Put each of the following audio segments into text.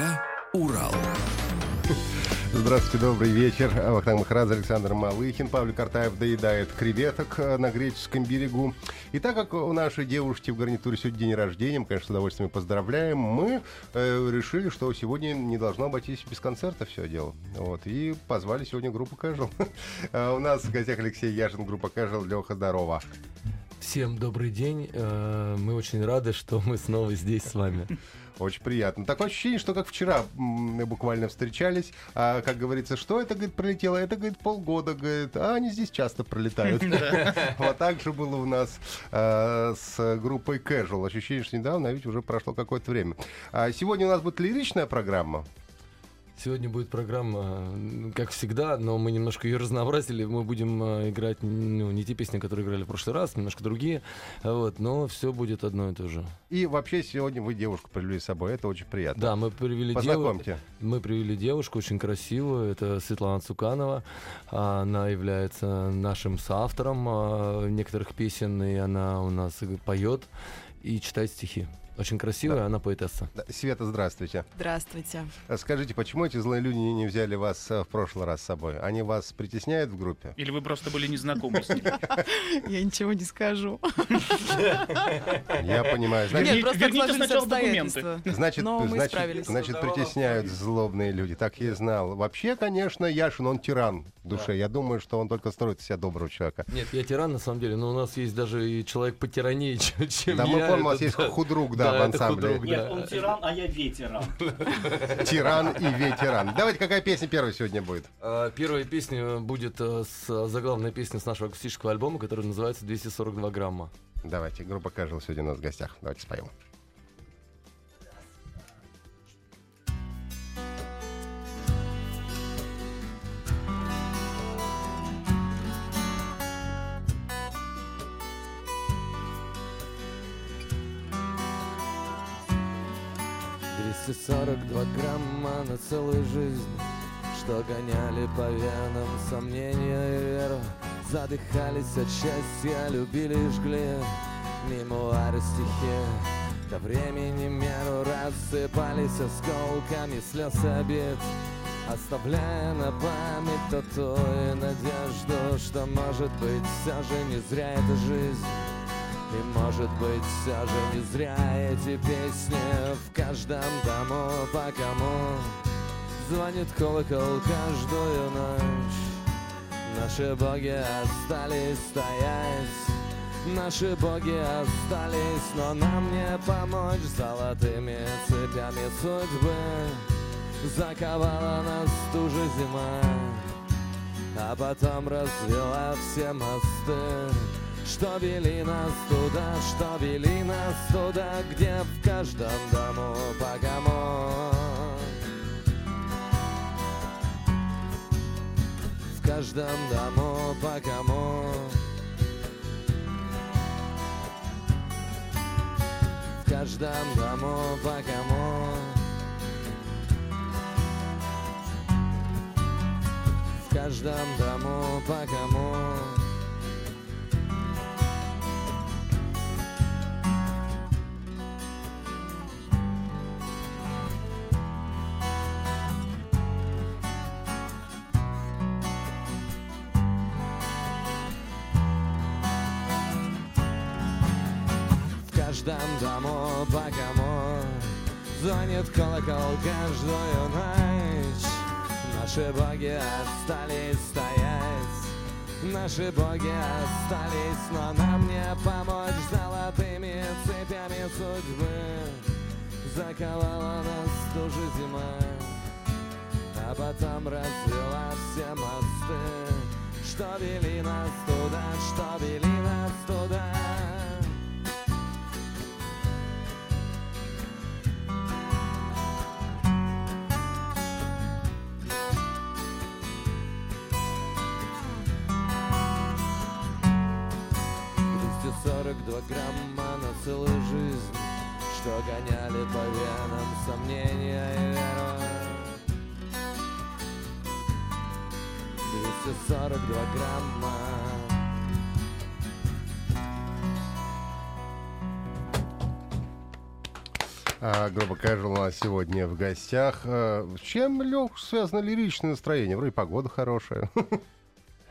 ДК «Урал». Здравствуйте, добрый вечер. Вахтанг Махарадзе, Александр Малыхин, Павел Картаев доедает креветок э, на греческом берегу. И так как у нашей девушки в гарнитуре сегодня день рождения, мы, конечно, с удовольствием поздравляем, мы э, решили, что сегодня не должно обойтись без концерта все дело. Вот, и позвали сегодня группу Casual. А у нас в гостях Алексей Яшин, группа Casual. Леха, здорово. Всем добрый день. Э, Мы очень рады, что мы снова здесь с вами. Очень приятно. Такое ощущение, что как вчера мы буквально встречались. А, как говорится, что это, говорит, пролетело? Это, говорит, полгода, говорит. А они здесь часто пролетают. Вот так же было у нас э, с группой Casual. Ощущение, что недавно, а ведь уже прошло какое-то время. А Сегодня у нас будет лиричная программа. Сегодня будет программа, как всегда, но мы немножко ее разнообразили. Мы будем э, играть ну, не те песни, которые играли в прошлый раз, немножко другие. Вот, но все будет одно и то же. И вообще сегодня вы девушку привели с собой. Это очень приятно. Да, мы привели девушку. Мы привели девушку очень красивую. Это Светлана Цуканова. Она является нашим соавтором э, некоторых песен, и она у нас поет и читает стихи. Очень красивая, Да. она поэтесса. Да, Света, здравствуйте. Здравствуйте. А Скажите, почему эти злые люди не взяли вас э, в прошлый раз с собой? Они вас притесняют в группе? Или вы просто были незнакомы с ним? Я ничего не скажу. Я понимаю. Значит, Нет, просто верните сначала. Значит, Но мы значит, значит, притесняют злобные люди. Так я и знал. Вообще, конечно, Яшин, он тиран в душе. Я думаю, что он только строит из себя доброго человека. Нет, я тиран на самом деле, но у нас есть даже и человек по тирании, чем, чем Да, мы я. помним, у вас Это есть худрук, да, в ансамбле. Нет, да. он тиран, а я ветеран. Тиран и ветеран. Давайте, какая песня первая сегодня будет? А, Первая песня будет э, с заглавной песни с нашего акустического альбома, который называется «242 грамма». Давайте, группа Casual сегодня у нас в гостях. Давайте споем. Двести сорок два грамма на целую жизнь Что гоняли по венам сомнения и веру Задыхались от счастья, любили и жгли Мемуары стихи. До времени меру рассыпались осколками слез и обид Оставляя на память тату и надежду Что может быть все же не зря эта жизнь и может быть все же не зря эти песни В каждом дому по кому Звонит колокол каждую ночь. Наши боги остались стоять Наши боги остались, но нам не помочь Золотыми цепями судьбы. Заковала нас туже зима а потом развела все мосты, что вели нас туда, что вели нас туда, где в каждом дому богомол. В каждом дому богомол. В каждом дому богомол. В каждом дому по Звонит колокол каждую ночь. Наши боги остались стоять. Наши боги остались, но нам не помочь Золотыми цепями судьбы. Заковала нас тоже зима А потом развела все мосты. Что вели нас туда, что вели нас туда сомнения и веру 242 грамма А, у нас сегодня в гостях. С чем, Лех, связано лиричное настроение? Вроде погода хорошая.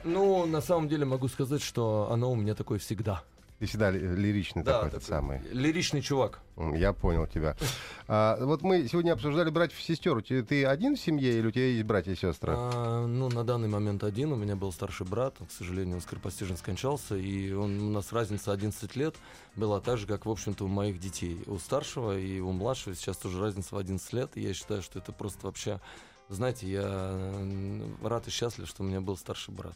Ну, на самом деле могу сказать, что оно у меня такое всегда. Ты всегда ли- лиричный такой, этот самый. Лиричный чувак. Я понял тебя. А, вот мы сегодня обсуждали братьев и сестер. Ты один в семье или у тебя есть братья и сестры? А, ну, на данный момент один. У меня был старший брат. К сожалению, он скоропостижно скончался. И он, у нас разница 11 лет была так же, как, в общем-то, у моих детей. У старшего и у младшего сейчас тоже разница в 11 лет. И я считаю, что это просто вообще... Знаете, я рад и счастлив, что у меня был старший брат.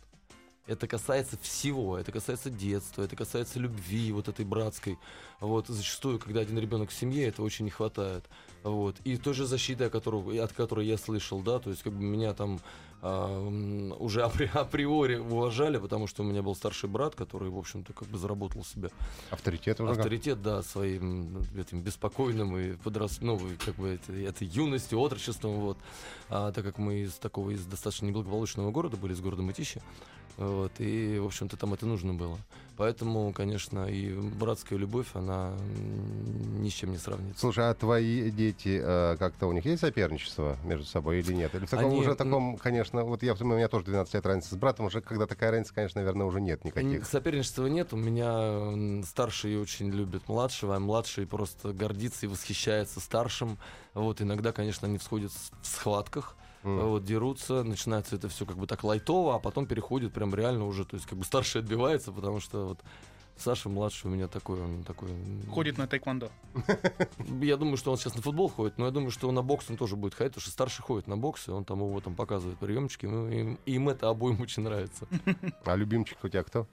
Это касается всего. Это касается детства, это касается любви вот этой братской. Вот зачастую, когда один ребенок в семье, это очень не хватает. Вот. И той же защиты, о которой, от которой я слышал, да, то есть как бы меня там уже апри- априори уважали, потому что у меня был старший брат, который, в общем-то, как бы заработал себе Авторитет уже авторитет, да, своим этим беспокойным и подрос, ну, как бы это, этой юностью, отрочеством, вот. А так как мы из такого, из достаточно неблагополучного города были, из города Мытищи, вот, и, в общем-то, там это нужно было. Поэтому, конечно, и братская любовь, она ни с чем не сравнится. Слушай, а твои дети, э, как-то у них есть соперничество между собой или нет? Или в таком Они, уже таком, конечно, вот я, у меня тоже 12 лет разница с братом, уже когда такая разница, конечно, наверное, уже нет никаких. Соперничества нет. У меня старший очень любит младшего, а младший просто гордится и восхищается старшим. Вот иногда, конечно, они всходят в схватках, М. вот дерутся, начинается это все как бы так лайтово, а потом переходит прям реально уже, то есть как бы старший отбивается, потому что вот Саша младший у меня такой, он такой. Ходит на тэквондо. Я думаю, что он сейчас на футбол ходит, но я думаю, что на бокс он тоже будет ходить, потому что старший ходит на бокс, и он там его там показывает приемчики, ему- им, им это обоим очень нравится. А любимчик у тебя кто?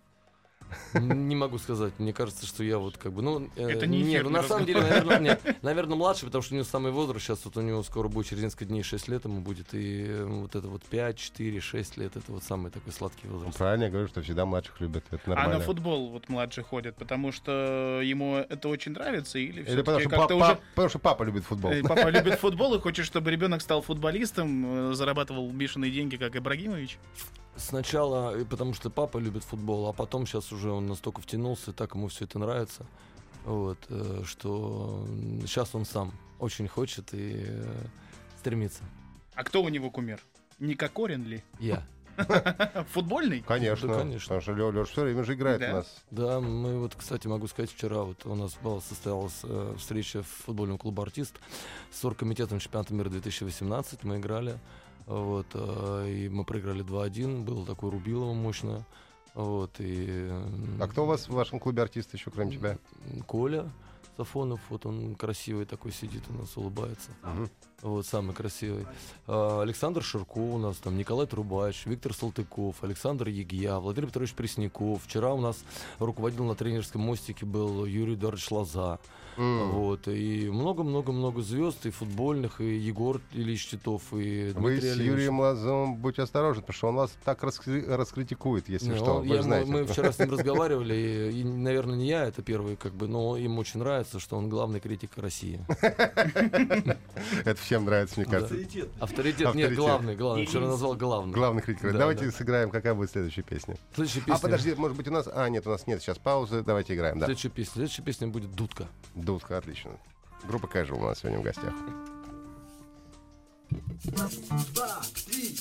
Не могу сказать. Мне кажется, что я вот как бы, ну, э, Это не нет, ну, на самом деле, наверное, нет, наверное, младший, потому что у него самый возраст сейчас, вот у него скоро будет через несколько дней 6 лет ему будет, и э, вот это вот 5, 4, 6 лет, это вот самый такой сладкий Ну, возраст. правильно, я говорю, что всегда младших любят. Это А нормально. на футбол вот младший ходит, потому что ему это очень нравится или Или всё-таки потому что, уже потому что папа любит футбол. папа любит футбол и хочет, чтобы ребенок стал футболистом, э, зарабатывал бешеные деньги, как Ибрагимович. Сначала, э, потому что папа любит футбол, а потом сейчас уже он настолько втянулся, и так ему все это нравится, вот, э, что сейчас он сам очень хочет и э, стремится. А кто у него кумир? Не Кокорин ли? Я. Конечно, Футбольный? Да, конечно. Потому что Леша все время же играет Да. у нас. Да, мы вот, кстати, могу сказать, вчера вот у нас была, состоялась э, встреча в футбольном клубе «Артист» с оргкомитетом чемпионата мира 2018. Мы играли, вот, э, и мы проиграли 2-1. Было такое рубилово мощно. Вот, и... А кто у вас в вашем клубе артист еще, кроме тебя? Коля Сафонов, вот он красивый такой сидит у нас, улыбается. Мгм. Вот, самый красивый. А, Александр Ширко у нас, там Николай Трубач, Виктор Салтыков, Александр Егья, Владимир Петрович Пресняков. Вчера у нас руководил на тренерском мостике был Юрий Эдуардович Лоза. М. Вот, и много-много-много звезд, и футбольных, и Егор Ильич Титов, и Вы Дмитрий с. Юрием Лазовым будьте осторожны, потому что он вас так раскри- раскритикует, если Не, что. он- Вы я знаете. мы вчера с ним разговаривали, и, и, наверное, не я, это первый, как бы, но им очень нравится, что он главный критик России. Это всем нравится, мне кажется. Авторитет, нет, Авторитет. главный, главный, вчера назвал главным. Главный критик. Да, Давайте да. сыграем, какая будет следующая песня. Следующая А песня, подожди, может быть у нас... А, нет, у нас нет сейчас паузы. Давайте играем, да. следующая песня, следующая песня будет «Дудка». Дудка, отлично. Группа Casual у нас сегодня в гостях. Сладкий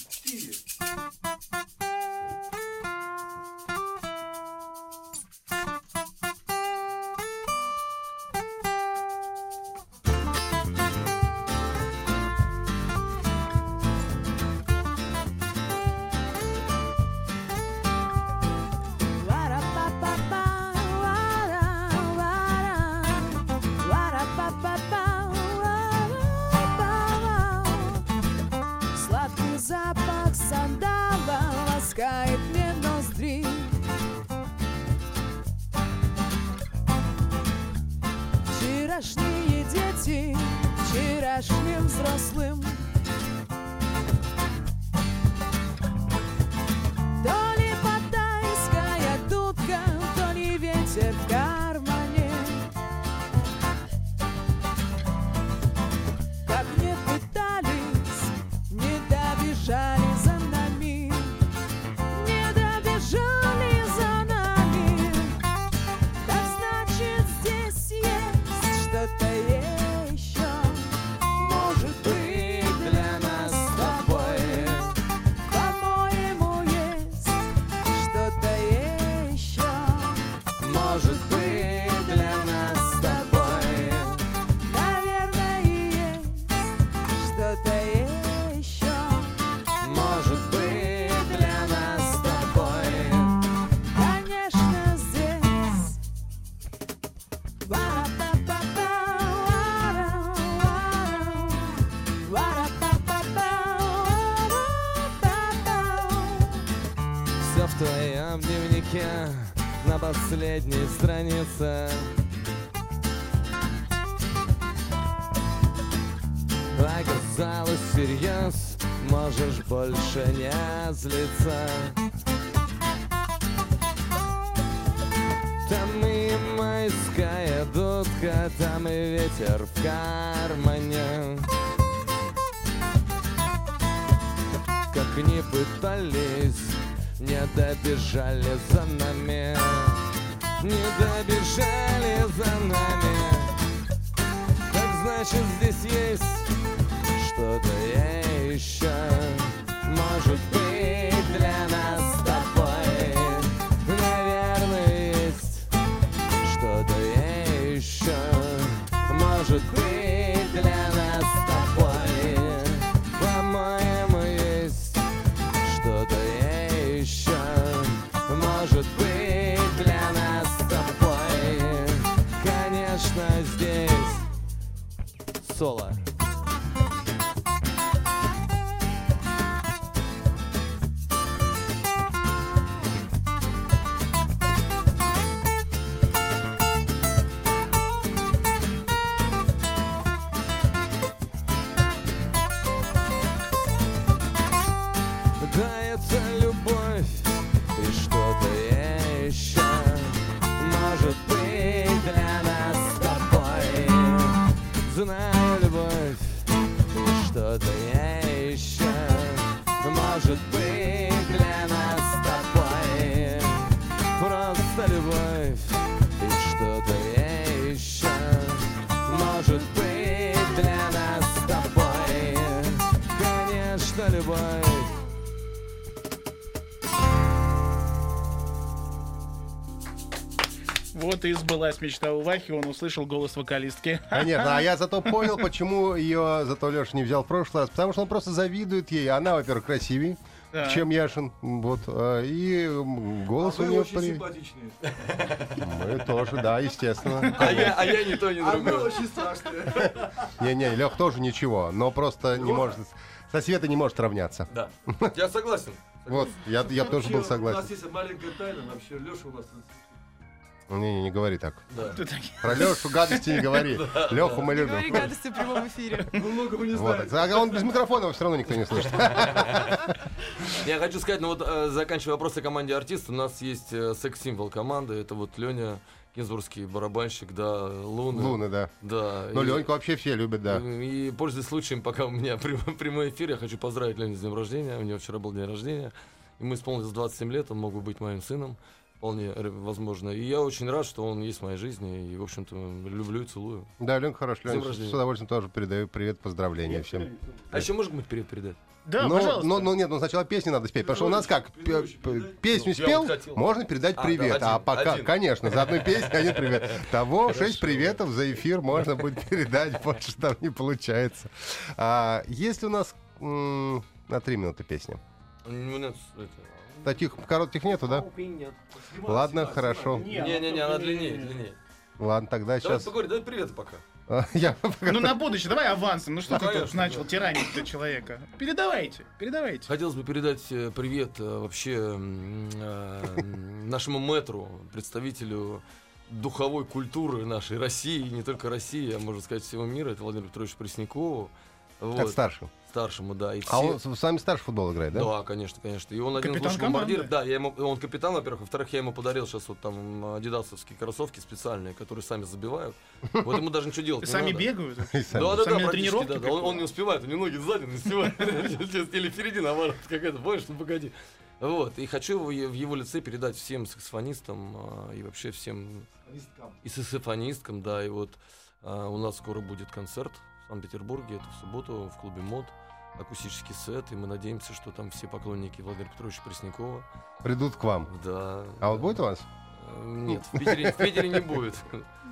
не злиться. Там и майская дудка, там и ветер в кармане. Как ни пытались, не добежали за нами, не добежали Вот и сбылась мечта у Вахи, он услышал голос вокалистки. Конечно, а я зато понял, почему ее зато Леша не взял в прошлый раз. Потому что он просто завидует ей. Она, во-первых, красивее, Да. чем Яшин. Вот. а, И голос у нее... при- симпатичные. Мы тоже, да, естественно. А я, а я ни то, Она другое. очень страшная. Не-не, Лех тоже ничего, но просто не может... Со Светой не может равняться. Да. Я согласен. Вот, я, я тоже был Вообще, У согласен. нас есть маленькая тайна, вообще Леша у нас Не-не, не говори так. Да. Про Лешу гадости не говори. Леху мы Не говори любим. гадости в прямом эфире. Ну, не Вот. знаете. А он без микрофона его все равно никто не слышит. Я хочу сказать, ну вот э, заканчивая вопрос о команде артистов, у нас есть э, секс-символ команды, это вот Леня Гинзбургский барабанщик, да, Луны. Луны, да. Да. Но и- Леньку вообще все любят, да. И пользуясь случаем, пока у меня прям- прямой эфир, я хочу поздравить Леню с днем рождения. У него вчера был день рождения. Ему исполнилось 27 лет, он мог бы быть моим сыном. Вполне возможно. И я очень рад, что он есть в моей жизни. И, в общем-то, люблю и целую. Да, Ленка хорош. С днем Леня, с удовольствием тоже передаю привет, поздравления всем. А еще можно быть привет передать? Да, ну, пожалуйста. ну, ну, нет, ну сначала песню надо спеть, потому что у нас как, песню спел, можно передать А, привет, а пока, конечно, за одну песню один привет. Того шесть приветов за эфир можно будет передать, больше там не получается. А, есть у нас на три минуты песня? Нет, это- Таких коротких нету, да? Ладно, хорошо. Не-не-не, она длиннее, длиннее. Ладно, тогда Давай сейчас... поговорим, давай привет пока. Я Ну на будущее, давай авансом. Ну что ты тут начал тиранить человека? Передавайте, передавайте. Хотелось бы передать э, привет э, вообще э, нашему мэтру, представителю духовой культуры нашей России, и не только России, а можно сказать всего мира, это Владимир Петрович Преснякову. Как Вот, старший. Старшему, да. И А все- он с вами старший футбол играет, да? Да, конечно, конечно. И он один из Капитан лучших бомбардиров. команды. Да, я ему, он капитан, во-первых. Во-вторых, я ему подарил сейчас вот там адидасовские кроссовки специальные, которые сами забивают. Вот ему даже ничего делать не Сами бегают. Да, да, да, да. Он, не успевает, у него ноги сзади не успевает. Или впереди, наоборот, какая-то, помнишь, ну погоди. Вот, и хочу в его лице передать всем саксофонистам а, и вообще всем и саксофонисткам, да, и вот а, у нас скоро будет концерт Санкт-Петербурге, это в субботу в клубе МОД, акустический сет, и мы надеемся, что там все поклонники Владимира Петровича Преснякова, Придут к вам. да. А вот будет у вас? Э, Нет, в Питере, в Питере не будет.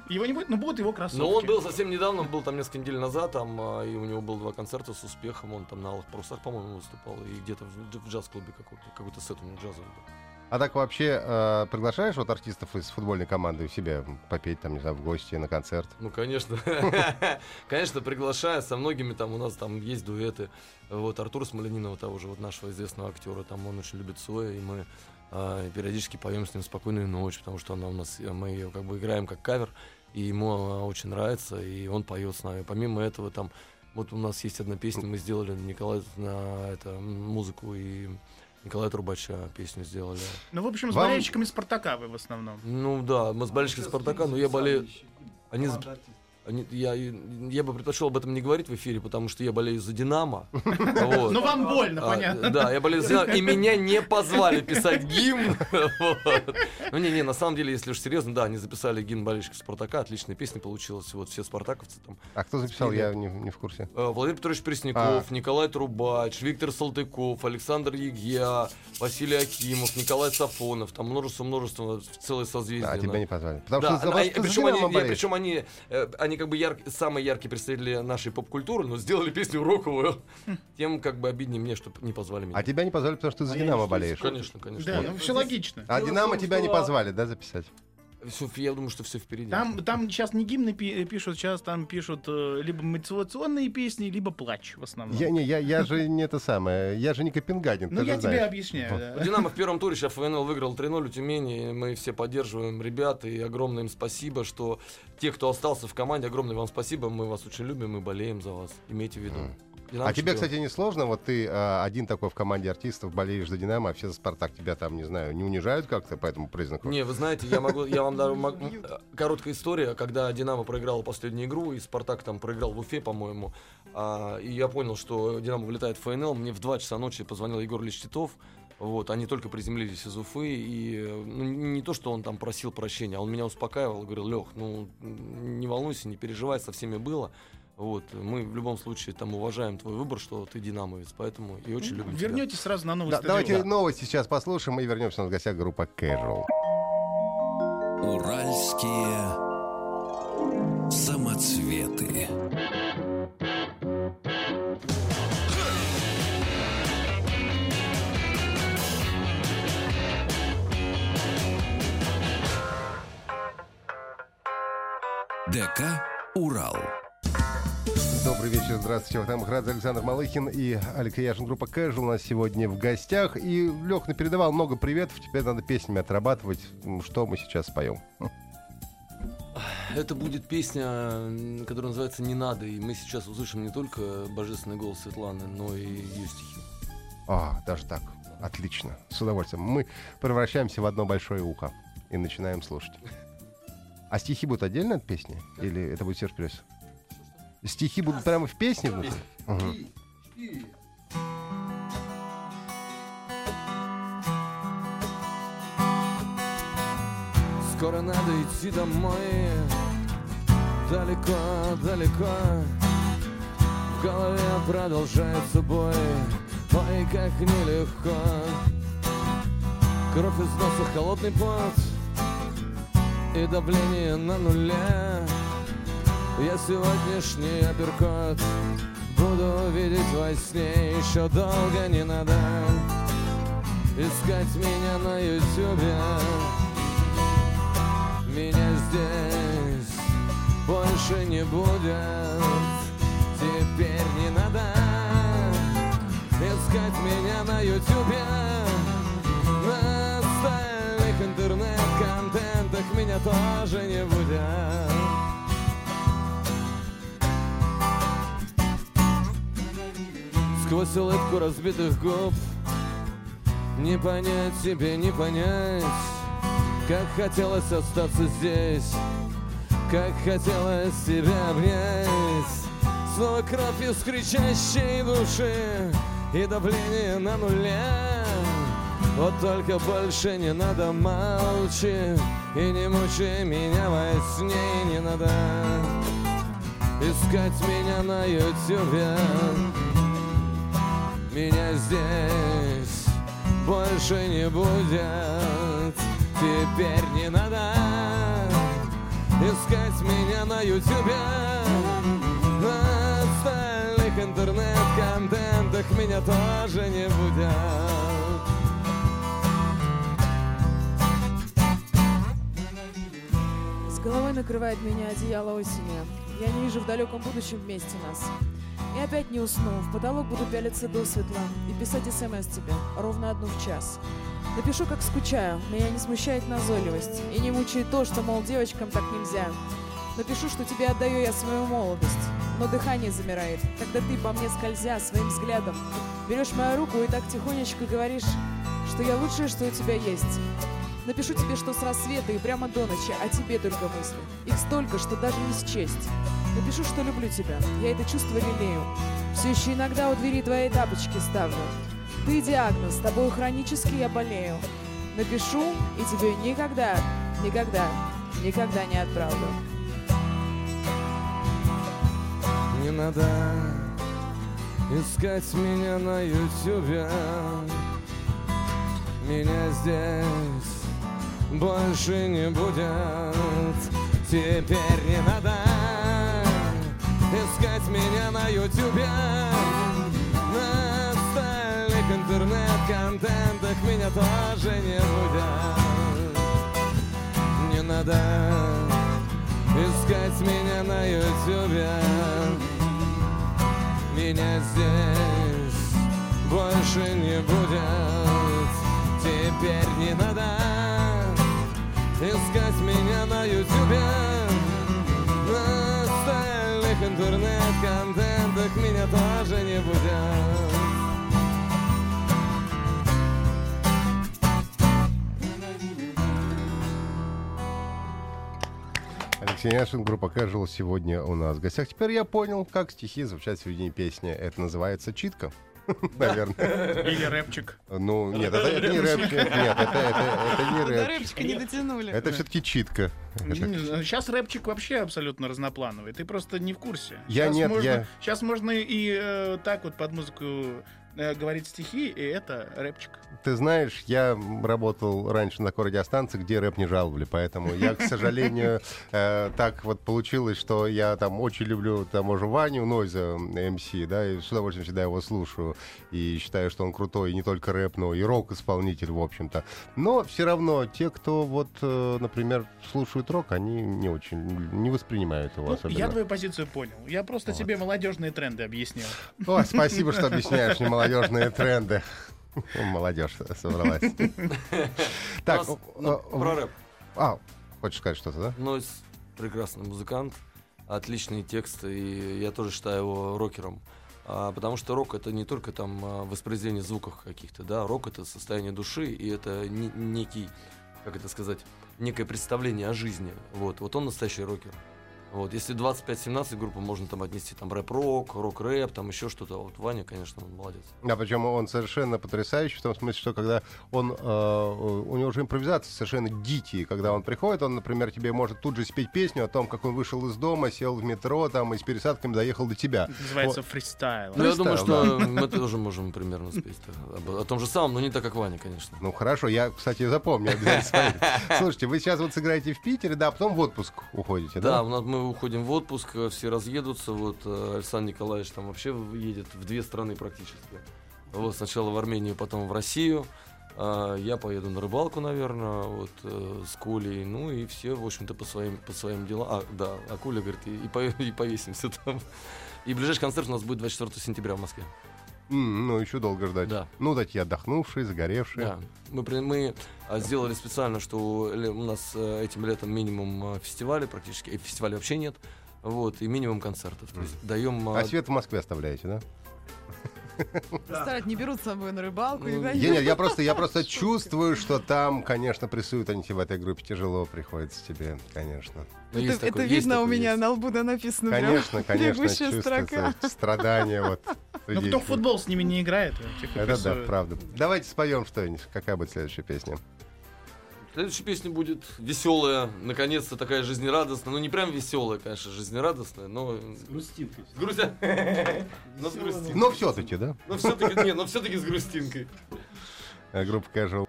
Его не будет, но будут его кроссовки. Но он был совсем недавно, он был там несколько недель назад, там, а, и у него было два концерта с успехом, он там на Алых Парусах, по-моему, выступал, и где-то в, в джаз-клубе какой-то, какой-то сет у него джазовый был. А так вообще э, приглашаешь вот артистов из футбольной команды у себя попеть там, не знаю, в гости, на концерт? Ну, конечно. Конечно, приглашаю. Со многими там у нас там есть дуэты. Вот Артур Смоленинова, того же вот нашего известного актера, там он очень любит Цоя, и мы а, периодически поем с ним «Спокойную ночь», потому что она у нас, э, мы ее как бы играем как кавер, и ему она очень нравится, и он поет с нами. Помимо этого, там, вот у нас есть одна песня, мы сделали Николай на это музыку и Николая Трубача песню сделали. Ну, в общем, с Вам- болельщиками Спартака вы в основном. Ну да, мы с болельщиками Спартака, но я болею. Они, за- они- я, я бы предпочел об этом не говорить в эфире, потому что я болею за Динамо. Вот. Ну, вам больно, А, понятно. Да, я болею за «Динамо», и меня не позвали писать гимн. Вот. Ну, не-не, на самом деле, если уж серьезно, да, они записали гимн болельщиков Спартака, отличная песня получилась, вот все спартаковцы там. А кто записал, я не, не в курсе. Э, Владимир Петрович Пресняков, Николай Трубач, Виктор Салтыков, Александр Егья, Василий Акимов, Николай Сафонов, там множество-множество, целое созвездие. А, тебя не позвали. Потому Да, что за а- вас а- за причем, они, причем они, э, они как бы яр- самые яркие представители нашей поп-культуры, но сделали песню роковую. Тем как бы обиднее мне, что не позвали меня. А тебя не позвали, потому что ты за А «Динамо» болеешь. Конечно, конечно. Да, ну все логично. А «Динамо» том, тебя не позвали, да, записать? Всё- я думаю, что все впереди. Там, там сейчас не гимны пи- пишут, сейчас там пишут э, либо мотивационные песни, либо плач в основном. Я, не, я, я же не это самое, я же не Копенгаген, ну, я тебе знаешь. объясняю. да. Ну, Динамо в первом туре сейчас ФНЛ выиграл 3-0 у Тюмени. Мы все поддерживаем ребят. И огромное им спасибо, что те, кто остался в команде, огромное вам спасибо. Мы вас очень любим и болеем за вас. Имейте в виду. Динамо А тебе, кстати, не сложно? Вот ты а, один такой в команде артистов, болеешь за «Динамо», а все за «Спартак». Тебя там, не знаю, не унижают как-то по этому признаку? Не, вы знаете, я могу, я вам э, Короткая история, когда Динамо проиграла последнюю игру, и Спартак там проиграл в Уфе, по-моему, а, и я понял, что Динамо вылетает в ФНЛ, мне в 2 часа ночи позвонил Егор Ильич Титов, вот, они только приземлились из Уфы, и ну, не то, что он там просил прощения, а он меня успокаивал, говорил, Лех, ну, не волнуйся, не переживай, со всеми было. Вот, мы в любом случае там уважаем твой выбор, что ты динамовец, поэтому и очень любим тебя. Вернетесь сразу на новый Да, стадион. давайте новости сейчас послушаем и вернемся. У нас в гостях группа Casual. Уральские самоцветы. ДК «Урал». Добрый вечер, здравствуйте. Вахтанг Махарадзе, Александр Малыхин и Алексей Яшин, группа Casual у нас сегодня в гостях. И Лех передавал много приветов, теперь надо песнями отрабатывать. Что мы сейчас споем? Это будет песня, которая называется «Не надо», и мы сейчас услышим не только божественный голос Светланы, но и ее стихи. А, даже так. Отлично. С удовольствием. Мы превращаемся в одно большое ухо и начинаем слушать. А стихи будут отдельно от песни? Или это будет вперед? Стихи будут прямо в песне? Мгм. Скоро надо идти домой. Далеко, далеко. В голове продолжается бой. Ой, как нелегко. Кровь из носа, холодный пот. И давление на нуле Я сегодняшний апперкот Буду видеть во сне Еще долго не надо. Искать меня на ютюбе. Меня здесь больше не будет. Теперь не надо искать меня на ютюбе. На остальных интернет-контентах меня тоже не будет Сквозь улыбку разбитых губ. Не понять тебе, не понять как хотелось остаться здесь. Как хотелось тебя обнять. Снова кровь из кричащей души И давление на нуле. Вот только больше не надо молчи И не мучай меня во сне. Не надо искать меня на ютюбе Меня здесь больше не будет Теперь не надо искать меня на ютюбе На остальных интернет-контентах меня тоже не будет головой накрывает меня одеяло осени. Я не вижу в далеком будущем вместе нас. И опять не усну, в потолок буду пялиться до светла и писать смс тебе ровно одну в час. Напишу, как скучаю, меня не смущает назойливость И не мучает то, что, мол, девочкам так нельзя Напишу, что тебе отдаю я свою молодость Но дыхание замирает, когда ты по мне скользя своим взглядом Берешь мою руку и так тихонечко говоришь, что я лучшее, что у тебя есть Напишу тебе, что с рассвета и прямо до ночи о тебе только мысли. Их столько, что даже не счесть. Напишу, что люблю тебя. Я это чувство лелею. Все еще иногда у двери твоей тапочки ставлю. Ты диагноз, с тобой хронически я болею. Напишу и тебе никогда, никогда, никогда не отправлю. Не надо искать меня на ютюбе Меня здесь больше не будет Теперь не надо искать меня на ютюбе На остальных интернет-контентах меня тоже не будет. Не надо искать меня на ютюбе Меня здесь больше не будет. Теперь не надо искать меня на ютюбе интернет-контентах меня тоже не будет Алексей Яшин, группа Casual сегодня у нас в гостях. Теперь я понял, как стихи звучат в середине песни. Это называется читка. Наверное. Или рэпчик. Ну, нет, это, это не рэп. Нет, это, это, это не До рэп. рыбчика не дотянули. Это все-таки читка. Сейчас рэпчик вообще абсолютно разноплановый. Ты просто не в курсе. Я нет, можно, я- Сейчас можно и э, так вот под музыку э, говорить стихи, и это рэпчик. Ты знаешь, я работал раньше на такой радиостанции, где рэп не жаловали, поэтому я, к сожалению, э, так вот получилось, что я там очень люблю тому же Ваню Нойза, МС, да, и с удовольствием всегда его слушаю, и считаю, что он крутой, и не только рэп, но и рок-исполнитель, в общем-то. Но все равно те, кто вот, э, например, слушают рок, они не очень, не воспринимают его Ну, особенно. я твою позицию понял. Я просто Вот. тебе молодежные тренды объяснил. О, спасибо, что объясняешь мне молодежные тренды. Молодежь собралась. Так, ну, про рэп. А, хочешь сказать что-то, да? Нойс прекрасный музыкант, отличные тексты, и я тоже считаю его рокером. А, потому что рок это не только там а, воспроизведение звуков каких-то, да, рок это состояние души, и это не- некий, как это сказать, некое представление о жизни. Вот, вот он настоящий рокер. Вот, если 25-17 группа, можно там отнести там рэп-рок, рок-рэп, там еще что-то. Вот Ваня, конечно, он молодец. А причем он совершенно потрясающий в том смысле, что когда он, э, у него же импровизации совершенно дикие, когда он приходит, он, например, тебе может тут же спеть песню о том, как он вышел из дома, сел в метро, там, и с пересадками доехал до тебя. Это называется фристайл. Ну, я думаю, что мы тоже можем примерно спеть о том же самом, но не так, как Ваня, конечно. Ну хорошо, я, кстати, запомню обязательно. Слушайте, вы сейчас вот сыграете в Питере, да, а потом в отпуск уходите, Да, да? у нас мы уходим в отпуск, э, все разъедутся. Вот э, Александр Николаевич там вообще едет в две страны практически. Вот сначала в Армению, потом в Россию. А, Я поеду на рыбалку, наверное, вот э, с Колей. Ну и все, в общем-то, по своим, по своим делам. А, да, а Коля говорит, и, и повесимся там. И ближайший концерт у нас будет 24 сентября в Москве. М, ну, еще долго ждать. Да. Ну, такие отдохнувшие, загоревшие. Да. Мы, при- мы а, сделали специально, что ле- у нас э, этим летом минимум э, практически, и фестивалей вообще нет. Вот, и минимум концертов. То есть даем... А а, свет в Москве оставляете, да? Старать не берут с собой на рыбалку. Ну, Я, не- нет, я просто, я просто чувствую, что там, конечно, прессуют они в этой группе. Тяжело приходится тебе, конечно. ну, Это, видно у меня есть. на лбу, да, написано прям Конечно, конечно, чувствуется строка. страдания вот. Ну кто в футбол с ними не играет? Это да, правда. Давайте споем что-нибудь. Какая будет следующая песня? Следующая песня будет веселая, наконец-то такая жизнерадостная. Ну, не прям веселая, конечно, жизнерадостная, но... Грустинкой. С грустя. Но с грустинкой. Но все-таки, да? Но все-таки, не, но все-таки с грустинкой. Э, Группа Casual.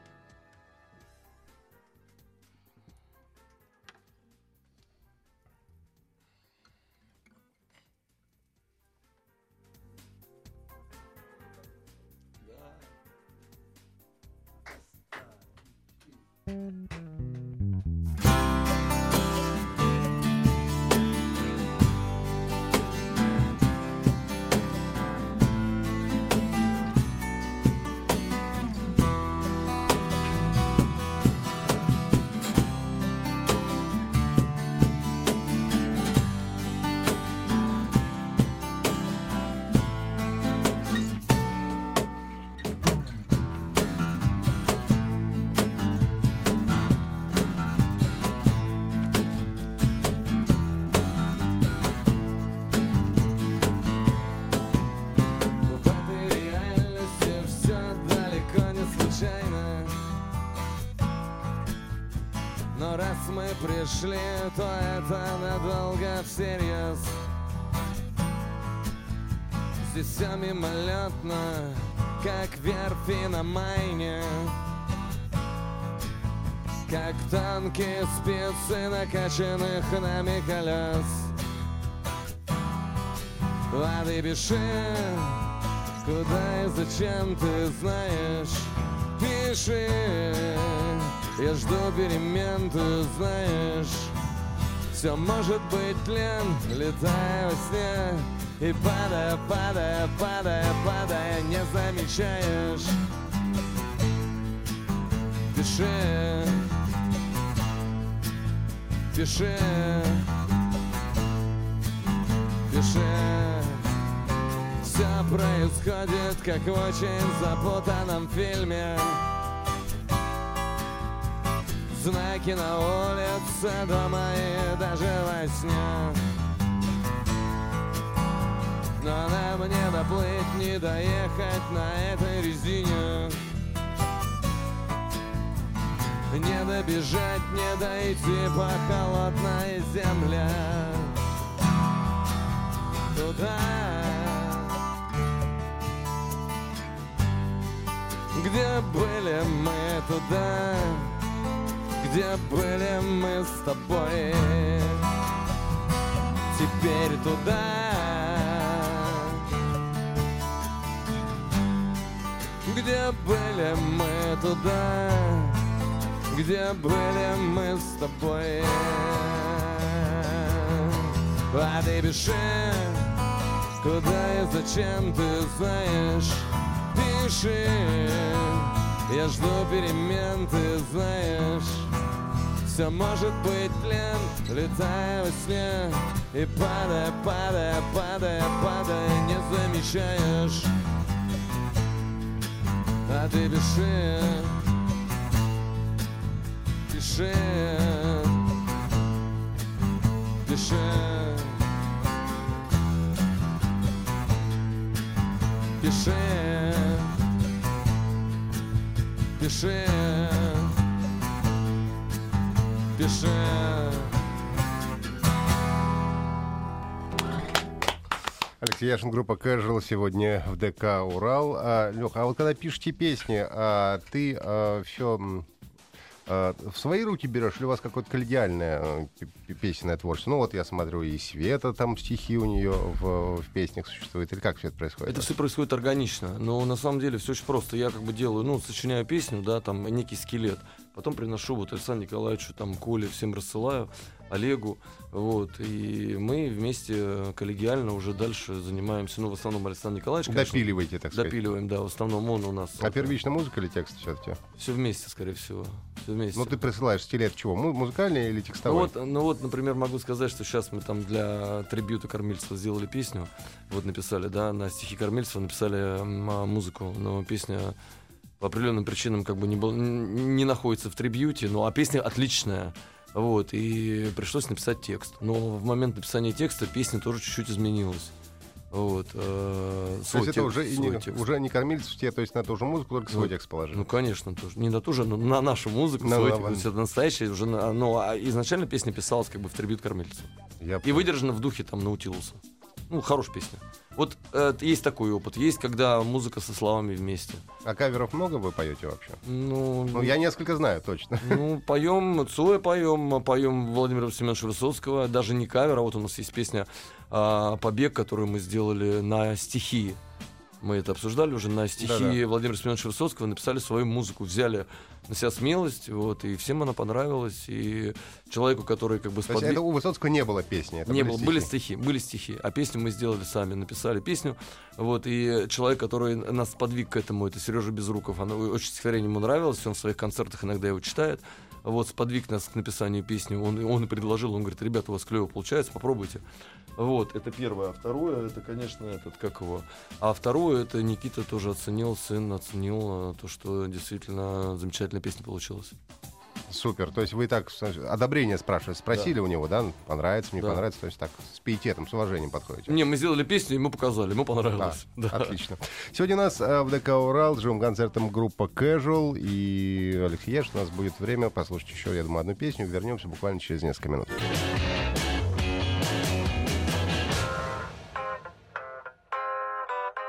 Пришли, то это надолго всерьез. Здесь все мимолетно, как верфи на майне. Как тонкие спицы накачанных нами колес. Воды пиши, куда и зачем ты знаешь? Пиши, я жду перемен, ты знаешь Все может быть тлен, летая во сне. И падая, падая, падая, падая, не замечаешь. Пиши, пиши, пиши. Все происходит, как в очень запутанном фильме Знаки на улице, дома и даже во сне. Но нам не доплыть, не доехать на этой резине. Не добежать, не дойти по холодной земле. Туда, где были мы туда где были мы с тобой? Теперь туда. Где были мы туда? Где были мы с тобой? А ты пиши Куда и зачем ты знаешь? Пиши я жду перемен, ты знаешь Все может быть тлен, летая во сне. И падая, падая, падая, падая, не замечаешь. А ты пиши, пиши, пиши. Пиши Пиши, пиши. Алексей Яшин, группа Casual сегодня в ДК «Урал». А, Леха, а вот когда пишете песни, а, ты все в свои руки берешь или у вас какое-то коллегиальное э, песенное творчество? Ну вот я смотрю, и Света там стихи у нее в, в песнях существует. Или как все это происходит? Это все происходит органично, но на самом деле все очень просто. Я как бы делаю, ну, сочиняю песню, да, там некий скелет, потом приношу вот Александру Николаевичу, там, Коле, всем рассылаю, Олегу, вот, и мы вместе коллегиально уже дальше занимаемся, ну, в основном Александр Николаевич, конечно, Допиливаете, так сказать. допиливаем, да, в основном он у нас. А первично музыка или текст все-таки? Все вместе, скорее всего, все вместе. Ну ты присылаешь скелет чего? Му- музыкальный или Ну текстовой? вот, ну вот, например, могу сказать, что сейчас мы там для трибюта Кормильцева сделали песню, вот написали, да, на стихи Кормильцева написали а, музыку, но песня по определенным причинам как бы не, был, не находится в трибьюте, ну а песня отличная. Вот, и пришлось написать текст. Но в момент написания текста песня тоже чуть-чуть изменилась. Вот, э, то свой есть это тек- уже, свой не, текст. уже не кормильцев тебе, то есть на ту же музыку, только свой Ну, текст положили. Ну, конечно, тоже. Не на ту же, но на нашу музыку. На- свой текст. То это настоящая уже. на- Ну, а изначально песня писалась как бы в трибют кормильцу. Я И понял. выдержана в духе там Наутилуса. Ну, хорошая песня. Вот э, есть такой опыт. Есть, когда музыка со словами вместе. А каверов много вы поете вообще? Ну, Ну, я несколько знаю, точно. ну поем Цоя поем, поем Владимира Семеновича Высоцкого, даже не кавер, а вот у нас есть песня а, «Побег», которую мы сделали на стихи. Мы это обсуждали уже на стихи Да-да. Владимира Семеновича Высоцкого, написали свою музыку, взяли на себя смелость, вот, и всем она понравилась, и человеку, который как бы То есть сподвиг- это у Высоцкого не было песни, это не было, стихи. были стихи, были стихи, а песню мы сделали сами, написали песню, вот, и человек, который нас подвиг к этому, это Сережа Безруков, она очень стихотворение ему нравилось, он в своих концертах иногда его читает, вот, сподвиг нас к написанию песни, он, он предложил, он говорит, ребята, у вас клево получается, попробуйте, вот, это первое, а второе, это, конечно, этот, как его, а второе, это Никита тоже оценил, сын оценил э, то, что действительно замечательная песня получилась. Супер. То есть вы так одобрение спрашиваете, спросили у него, да? Понравится, не Да. понравится. То есть так с пиететом, с уважением подходите. Не, мы сделали песню, ему показали, ему А, понравилось. Да. Отлично. Сегодня у нас э, в ДК Урал с живым концертом группа Casual. И, Алексей Яш, у нас будет время послушать еще, я думаю, одну песню. Вернемся буквально через несколько минут.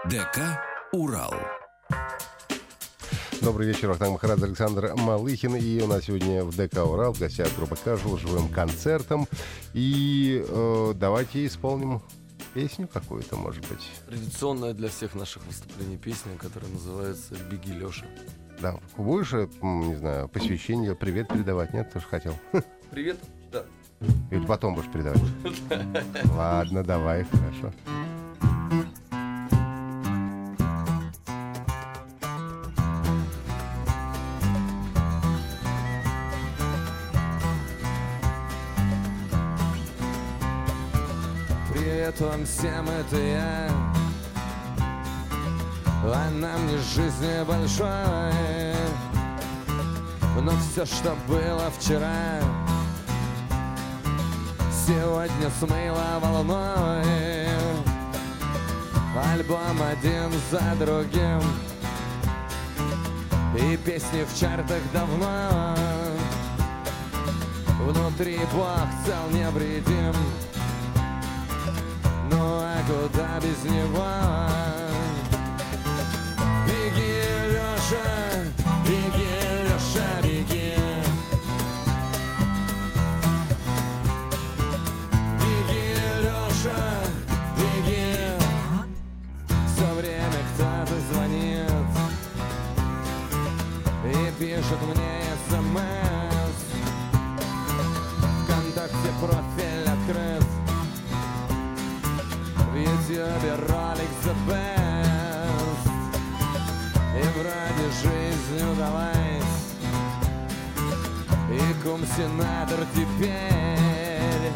ДК «Урал». Добрый вечер, Вахтанг Махарадзе, Александр Малыхин. И у нас сегодня в ДК Урал в гостях группа с живым концертом. И э, давайте исполним песню какую-то, может быть. Традиционная для всех наших выступлений песня, которая называется «Беги, Леша». Да, будешь, не знаю, посвящение, привет передавать? Нет, тоже хотел. Привет. Да. Или потом будешь передавать? Ладно, давай, хорошо. Привет вам всем, это я. А нам не жизни большой. Но все, что было вчера Сегодня смыло волной. Альбом один за другим. И песни в чартах давно. Внутри Бог цел невредим. а куда без него? Беги, Леша, беги, Леша, беги. Беги, Леша, беги. Все время кто-то звонит и пишет мне И кум-сенатор теперь.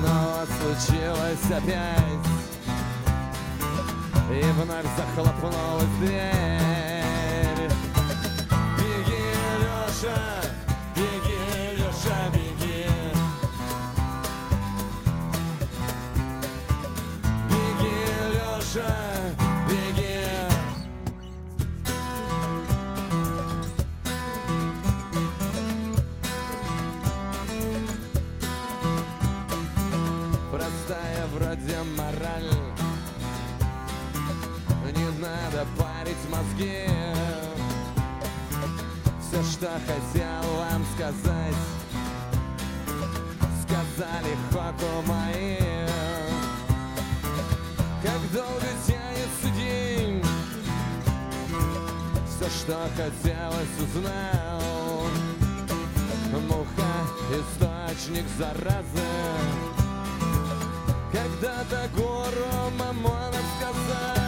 Но вот случилось опять. И вновь захлопнулась дверь. Беги, Леша, беги, Леша, беги. Беги, Леша, мозги Все, что хотел вам сказать. Сказали хоку мои как долго тянется день. Все, что хотелось, узнал Муха, источник заразы. Когда-то гуру Мамонов сказал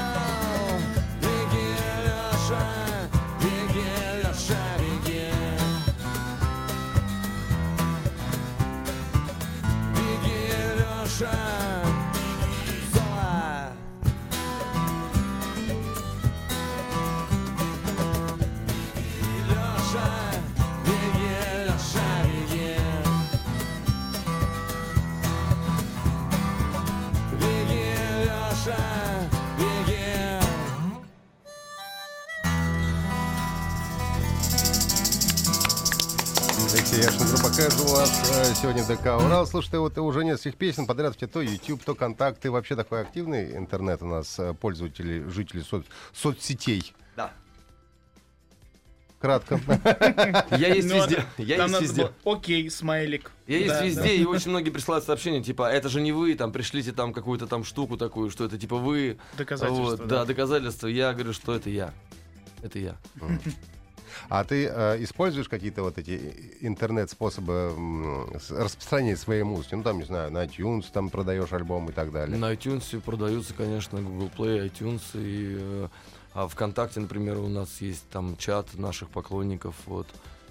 Яшин, группа Casual сегодня ДК Урал. Слушайте, вот уже нескольких песен подряд, то YouTube, то контакты. Вообще такой активный интернет у нас, э, пользователи, жители соц- соцсетей. Да. Кратко. Я есть Ну, везде. Я там есть везде. Окей, смайлик. Я есть Да, везде, и очень многие присылают сообщения, типа, это же не вы, там, пришлите там какую-то там штуку такую, что это типа вы. Доказательства, Вот, да. да, доказательства. Я говорю, что это я. Это я. А ты э, используешь какие-то вот эти интернет-способы м, с- распространения своей музыки? Ну, там, не знаю, на iTunes там продаешь альбом и так далее. На iTunes продаются, конечно, Google Play, iTunes и э, а ВКонтакте, например, у нас есть там чат наших поклонников, вот.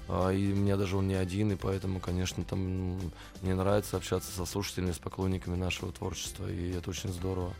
А, И у меня даже он не один, и поэтому, конечно, там мне нравится общаться со слушателями, с поклонниками нашего творчества, и это очень здорово.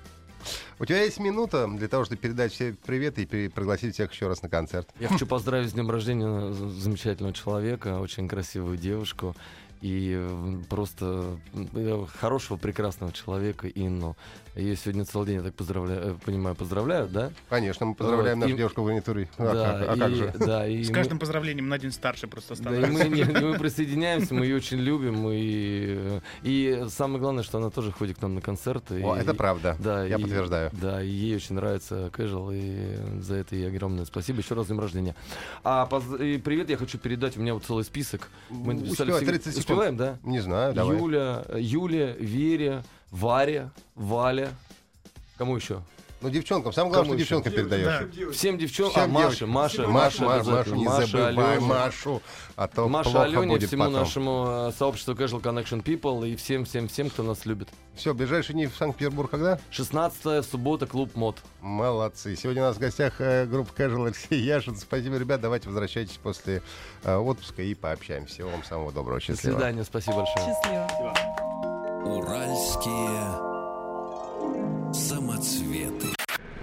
У тебя есть минута для того, чтобы передать все приветы и пригласить всех еще раз на концерт. Я хочу поздравить с днем рождения з- замечательного человека, очень красивую девушку и просто э, хорошего, прекрасного человека Инну. Ее сегодня целый день, я так поздравляю, понимаю, поздравляют, да? Конечно, мы поздравляем Вот, нашу и- девушку в гарнитуре. А, да, как, а как и, же? Да, и С мы- каждым поздравлением на день старше просто Да, и становится. мы, не- мы присоединяемся, мы ее очень любим. И, э, и самое главное, что она тоже ходит к нам на концерты. О, и- это правда. Да, Я и- подтверждаю. Да, и ей очень нравится casual, и за это ей огромное спасибо. Еще раз с днем рождения. А поз- и привет я хочу передать, у меня вот целый список. Мы написали Успевай, всег- 30 секунд. Успеваем, да? Не знаю, давай. Юля, Юля, Вере, Варя, Валя. Кому еще? Ну, девчонкам, самое главное, еще? девчонкам передаешь. Всем девочкам. Всем девчонкам. А, Маша. Маша, Маша, Маша, Маша, не Маша, забывай Алёна. Машу, а то Маша, плохо Алене, будет всему потом. нашему э, сообществу Casual Connection People и всем-всем-всем, кто нас любит. Все, ближайшие дни в Санкт-Петербург когда? 16 суббота, клуб МОД. Молодцы. Сегодня у нас в гостях э, группа Casual Алексей Яшин. Спасибо, ребят. Давайте возвращайтесь после э, отпуска и пообщаемся. Всего вам самого доброго. До Счастливо. свидания, спасибо большое. Счастливо. Уральские самоцветы.